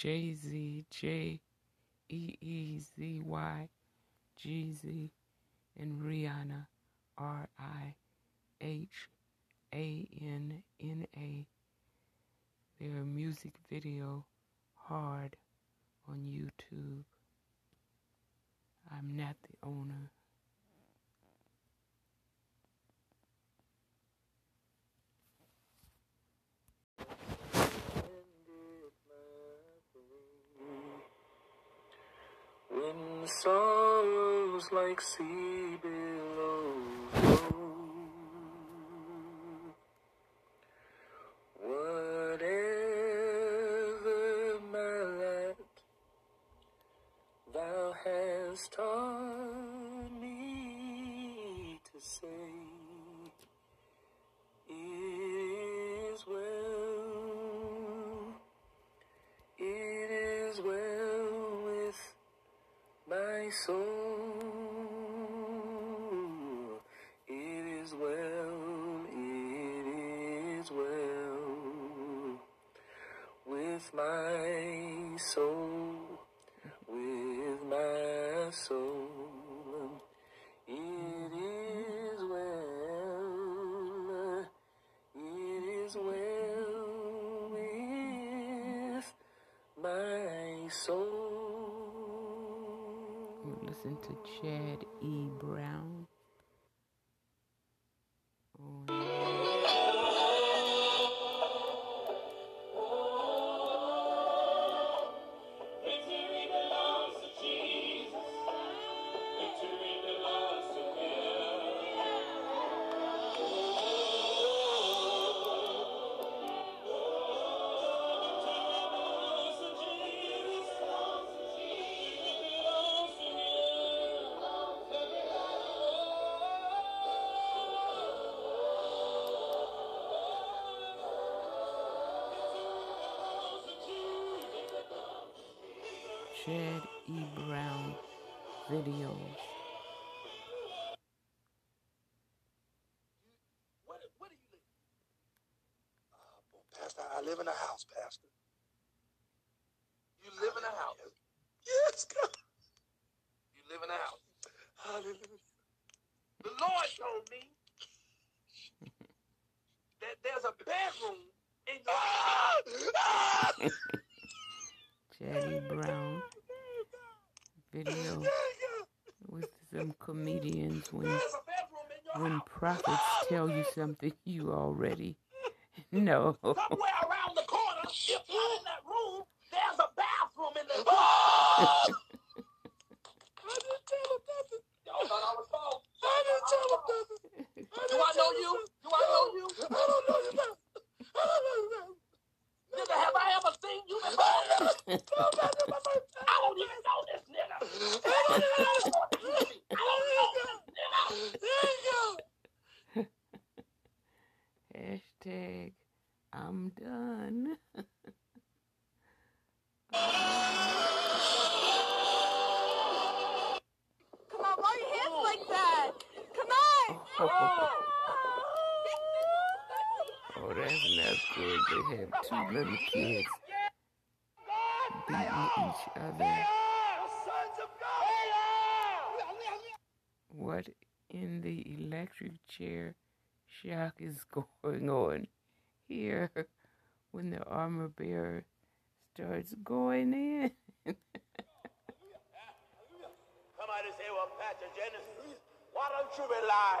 J Z J E E Z Y G Z. songs like sea bears. Listen to Chad E. Brown. Oh, E. Brown video with some comedians when There's a bedroom in your when prophets tell you something you already know. Somewhere around the corner, if not in that room, there's a bathroom in the Oh, that's not good to have two little kids beating each other. What in the electric chair shock is going on here when the armor bearer starts going in? Somebody say, well, Pastor Genesis, why don't you rely?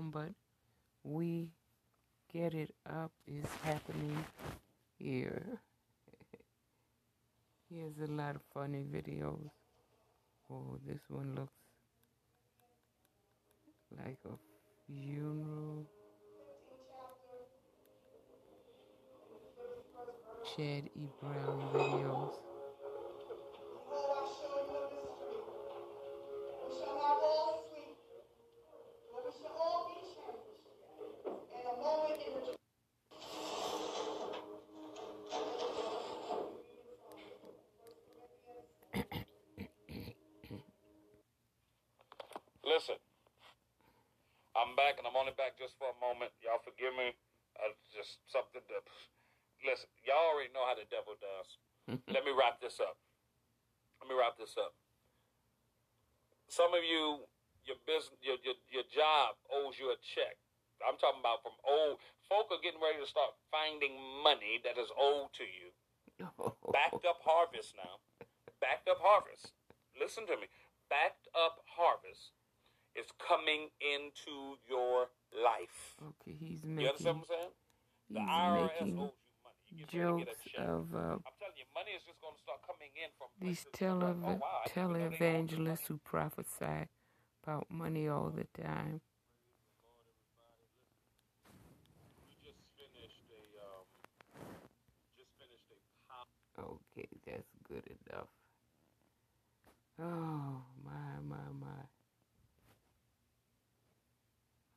but we get it up is happening here. Here's a lot of funny videos. Oh, this one looks like a funeral. Chad E. Brown videos. Back and I'm only back just for a moment. Y'all forgive me. Uh, just something to listen. Y'all already know how the devil does. Let me wrap this up. Let me wrap this up. Some of you, your business, your, your your job owes you a check. I'm talking about from old folk are getting ready to start finding money that is owed to you. Backed up harvest now. Backed up harvest. Listen to me. Backed up harvest is coming into your he's You understand making what I'm saying? The he's IRS making owes you money. You get ready to jokes of uh, I'm telling you, money is just going to start coming in from these. Tele oh, wow, I didn't even know they owed me televangelists who prophesy about money all the time. We just finished a, um, just finished a pop. Okay, that's good enough. Oh my my my.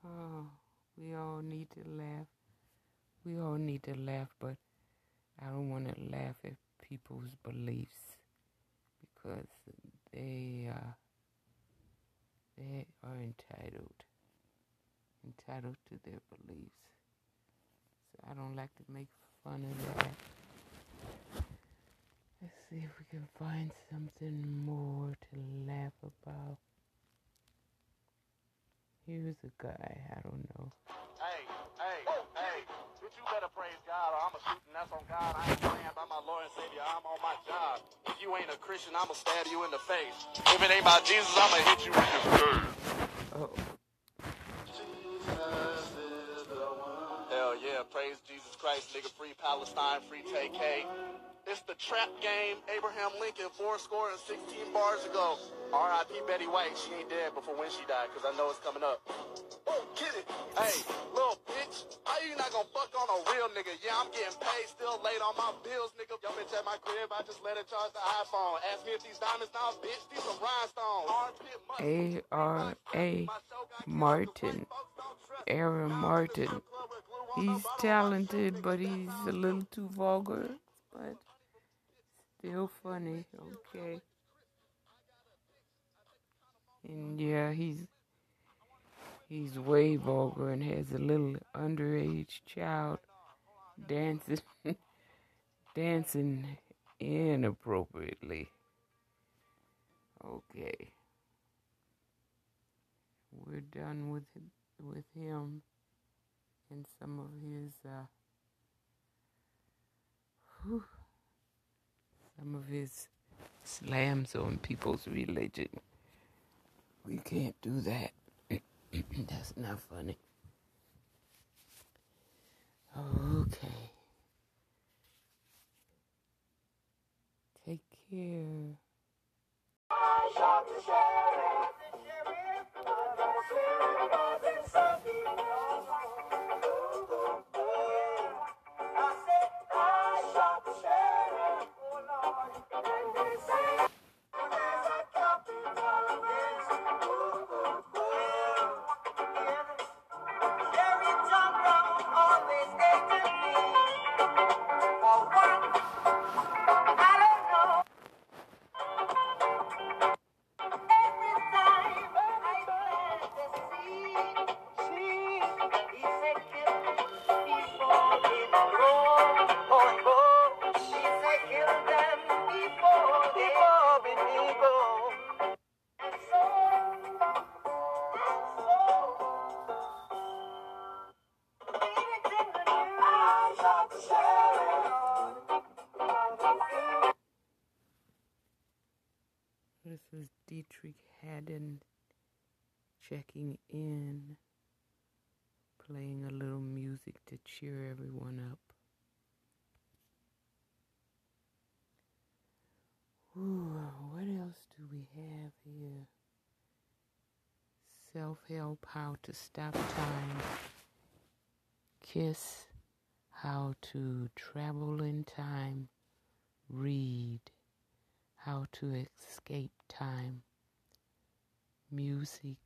Oh, we all need to laugh. We all need to laugh, but I don't want to laugh at people's beliefs because they uh, they are entitled entitled to their beliefs. So I don't like to make fun of that. Let's see if we can find something more to laugh about. Here's a guy, I don't know. Hey, hey, hey, bitch, you better praise God or I'ma shoot that's on God. I ain't playing by my Lord and Savior, I'm on my job. If you ain't a Christian, I'ma stab you in the face. If it ain't about Jesus, I'ma hit you with your face. Oh, Hell yeah, praise Jesus Christ, nigga, free Palestine, free TK. It's the trap game, Abraham Lincoln, four score and 16 bars ago. R.I.P. Betty White, she ain't dead before when she died, cause I know it's coming up. Oh, get it. Hey, little bitch, how you not gonna fuck on a real nigga? Yeah, I'm getting paid, still late on my bills, nigga. Yo, bitch at my crib, I just let her charge the iPhone. Ask me if these diamonds now, bitch, these some rhinestones. A.R.A. Martin. Aaron Martin. He's talented, but he's a little too vulgar, but still funny. Okay. And yeah, he's he's way vulgar and has a little underage child dancing dancing inappropriately. Okay. We're done with with him some of his uh whew, some of his slams on people's religion. We can't do that. That's not funny. Okay. Take care. This is Deitrick Haddon checking in, playing a little music to cheer everyone up. Ooh, what else do we have here? Self help, how to stop time. Kiss, how to travel in time. Read, how to escape time. Music,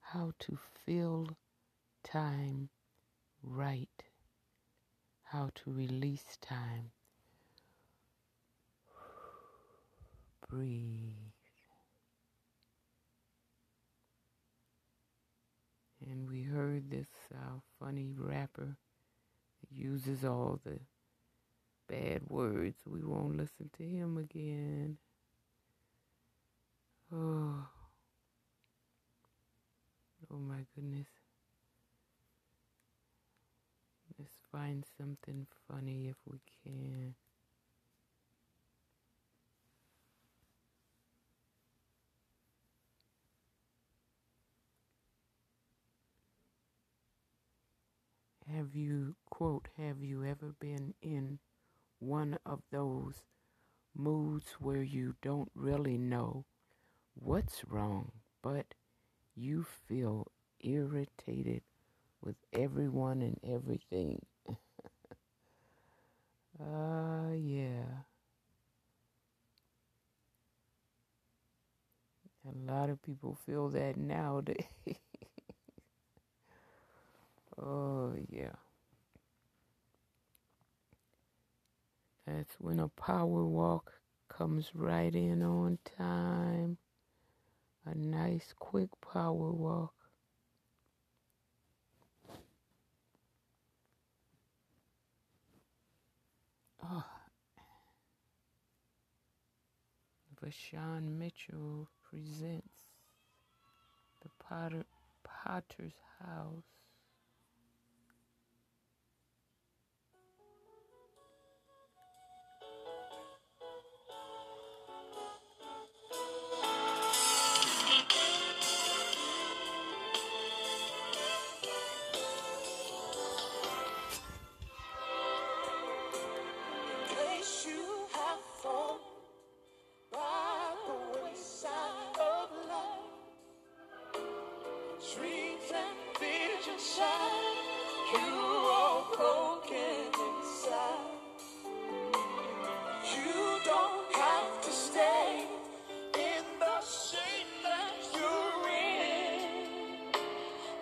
how to fill time right. How to release time. Breathe. And we heard this uh, funny rapper uses all the bad words. We won't listen to him again. Oh. Oh my goodness. Let's find something funny if we can. Have you, quote, have you ever been in one of those moods where you don't really know what's wrong, but you feel irritated with everyone and everything? Uh, yeah. A lot of people feel that nowadays. oh, yeah. That's when a power walk comes right in on time. A nice, quick power walk. Oh. Vashawn Mitchell presents the Potter Potter's House.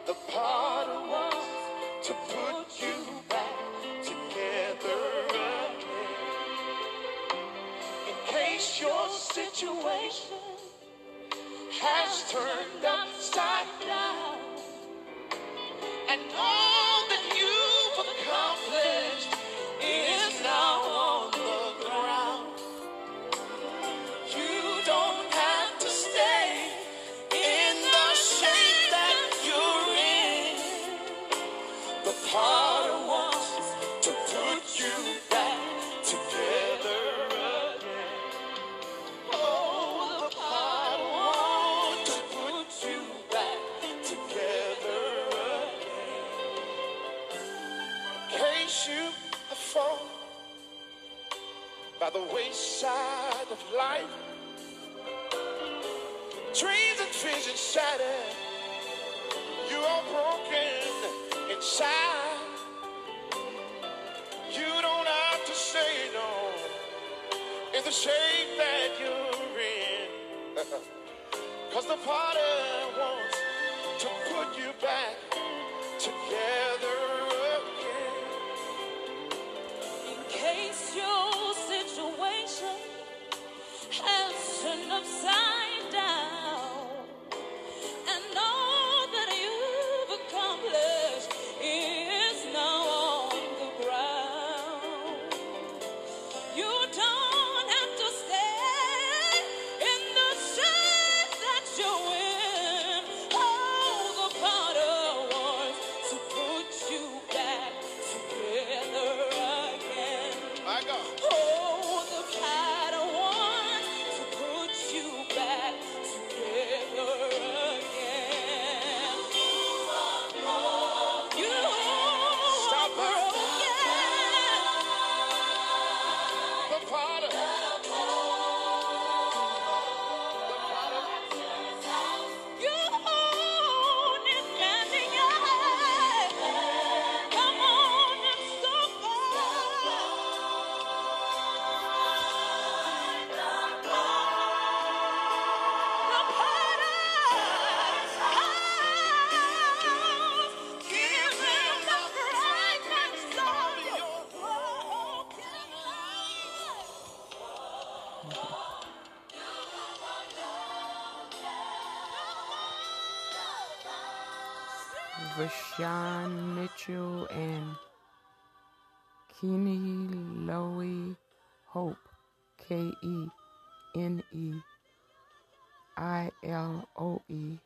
The potter wants to put you back together again. In case your situation has turned upside down, life, dreams and visions shattered. You are broken inside. You don't have to say no in the shape that you're in. Cause the potter wants to put you back together turned Vashawn Mitchell and Kenny Lowe Hope, K E N E I L O E,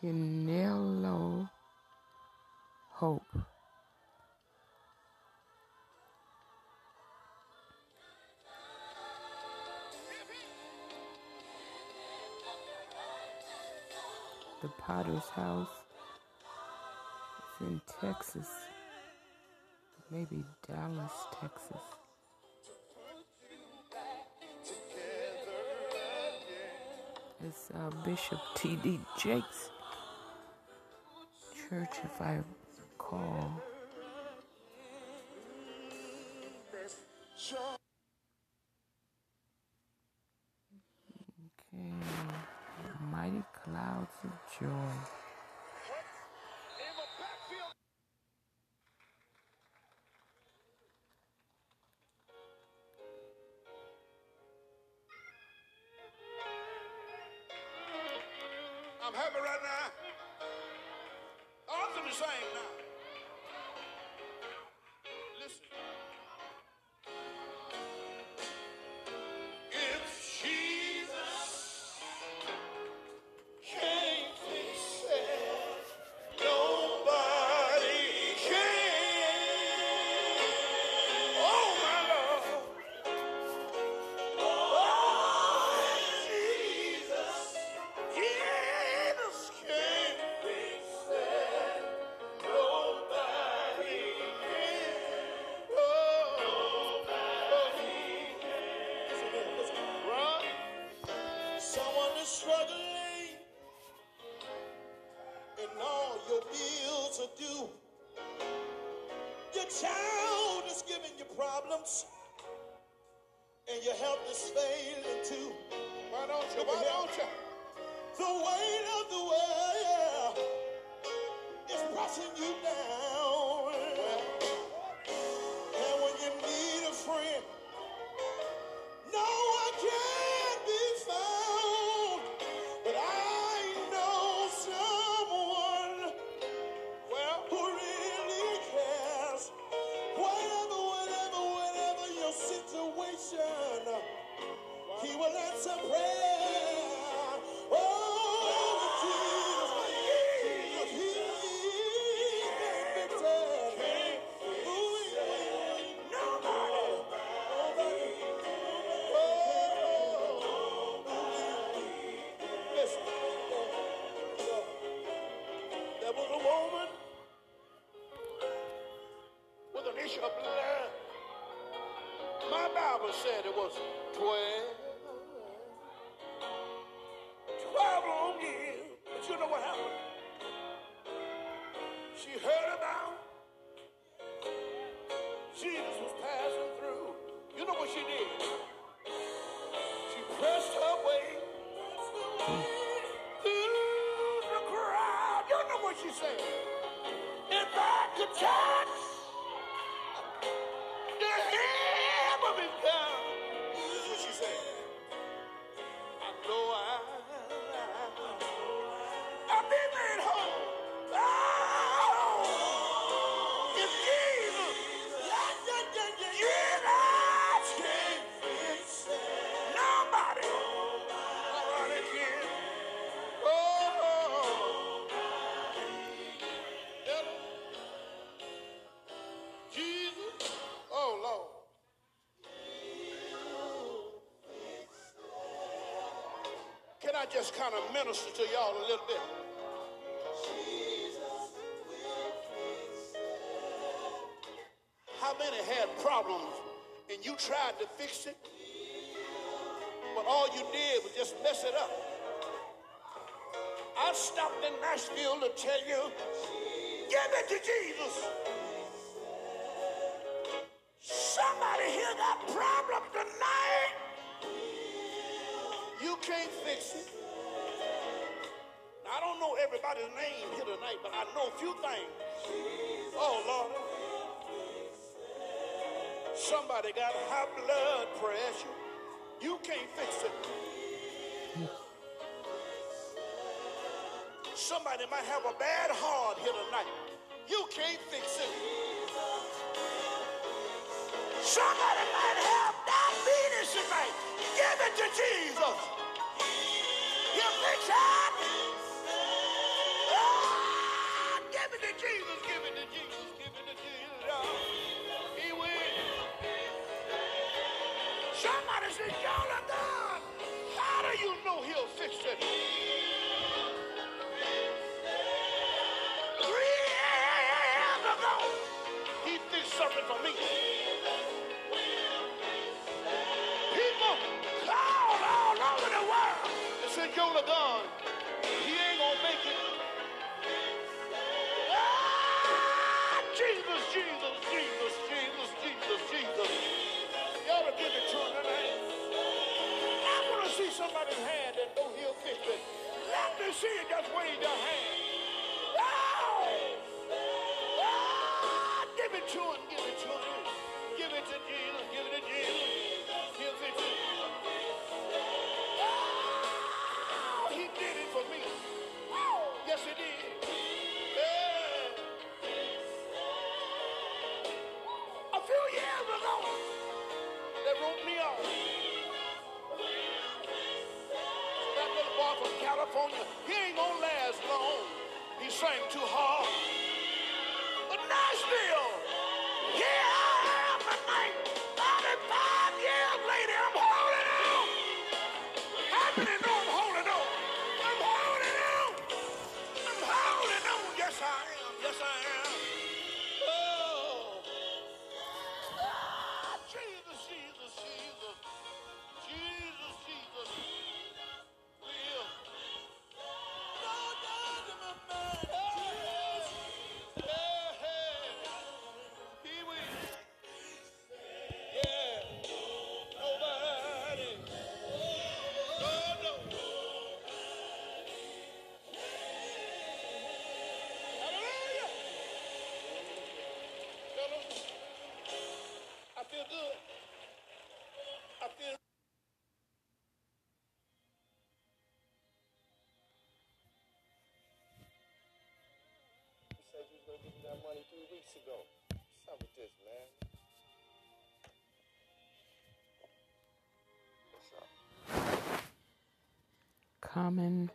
Canelo Hope. The Potter's House in Texas. Maybe Dallas, Texas. It's uh, Bishop T.D. Jakes Church, if I recall. Okay. Mighty clouds of joy. Just kind of minister to y'all a little bit? How many had problems and you tried to fix it, but all you did was just mess it up? I stopped in Nashville to tell you, give it to Jesus. Somebody here got problem tonight. You can't fix it. Don't know everybody's name here tonight, but I know a few things. Oh, Lord. Somebody got high blood pressure. You can't fix it. Somebody might have a bad heart here tonight. You can't fix it. Somebody might have diabetes tonight. Give it to Jesus. He'll fix it. know he'll fix it. Three years ago, he fixed something for me. People called all over the world and said, You're the God. California, he ain't gonna last long. He sang too hard. But Nashville, here I am tonight, You said you gonna give me that money three weeks ago. What's up with this, man? What's up? Common,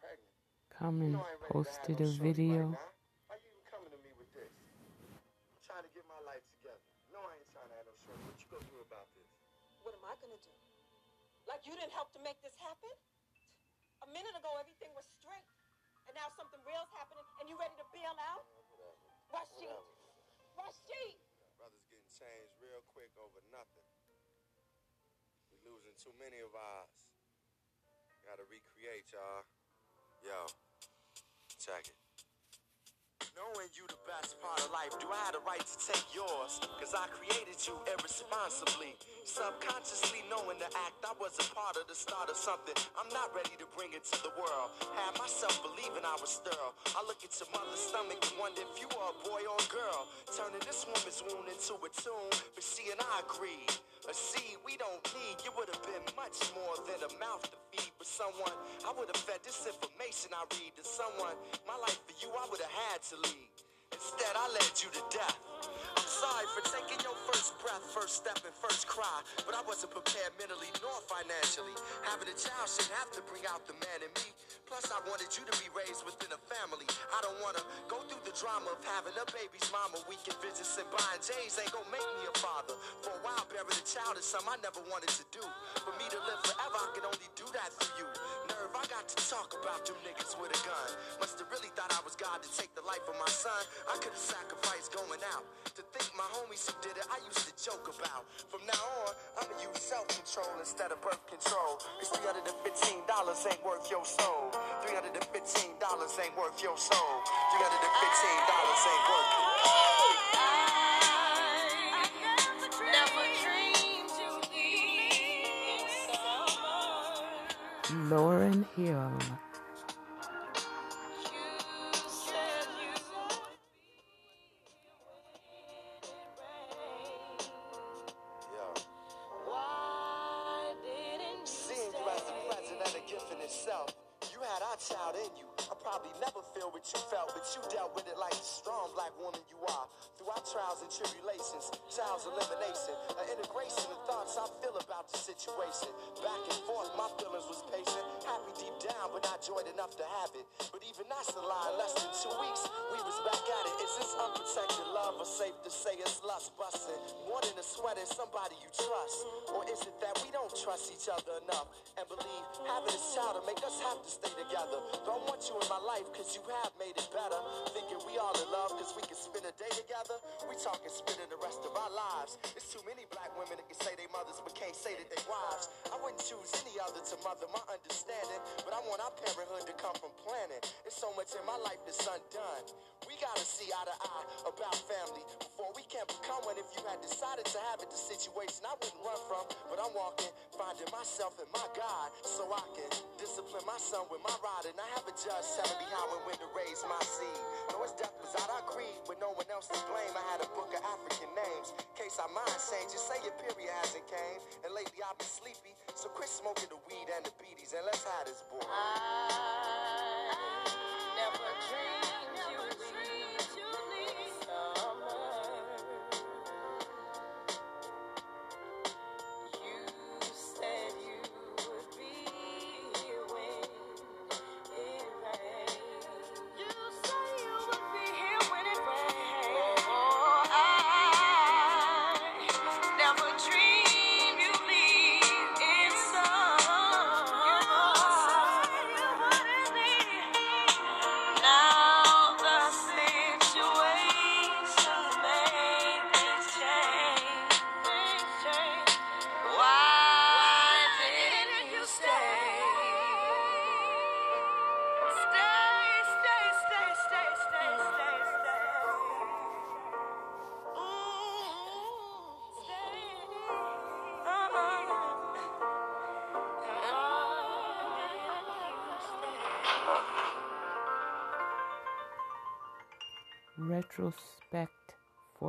Pregnant. Common You know I ain't ready to have posted no a shorty video. Right. Why you even coming to me with this? I'm trying to get my life together. No, I ain't trying to have no shorty. What you gonna do about this? What am I gonna do? Like you didn't help to make this happen? A minute ago everything was straight. And now something real's happening and you ready to bail out? Rashid. Rashid! Brothers getting changed real quick over nothing. We losing too many of ours. Gotta recreate, y'all. Yo, check it. Knowing you the best part of life, do I have the right to take yours? Cause I created you irresponsibly. Subconsciously knowing the act, I was a part of the start of something. I'm not ready to bring it to the world. Had myself believing I was sterile. I look at your mother's stomach and wonder if you are a boy or a girl. Turning this woman's wound into a tomb. But she and I agreed. A seed we don't need. You would have been much more than a mouth to feed. But someone, I would have fed this information I read to someone. My life for you, I would have had to lead. Instead, I led you to death. I'm sorry for taking your first breath, first step, and first cry. But I wasn't prepared mentally nor financially. Having a child shouldn't have to bring out the man in me. Plus, I wanted you to be raised within a family. I don't want to go through the drama of having a baby's mama. Weekend visits and buying J's ain't gonna make me a father. For a while, bearing a child is something I never wanted to do. For me to live forever, I can only do that through you. Nerve, I got to talk about them niggas with a gun. Must have really thought I was God to take the life of my son. I could have sacrificed going out. To think my homies who did it, I used to joke about. From now on, I'ma use self-control instead of birth control. Cause $315 ain't worth your soul. $315 ain't worth your soul. $315 ain't worth it. Lauryn Hill. Together. We talking spending the rest of our lives. It's too many black women that can say they mothers but can't say that they wives. I wouldn't choose any other to mother my understanding, but I want our parenthood to come from planning. There's so much in my life that's undone. We gotta see eye to eye about family before we can become one. If you had decided to have it, the situation I wouldn't run from, but I'm walking, finding myself and my God, so I can discipline my son with my rod. And I have a judge telling me how and when to raise my seed. No, it's death was out, I agreed with no one else to blame. I had a book of African names. Case our minds change, just say your period hasn't came. And lately I've been sleepy, so quit smoking the weed and the beaties and let's have this boy. Never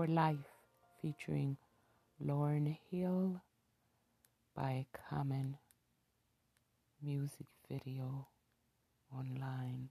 Life featuring Lauryn Hill by Common music video online.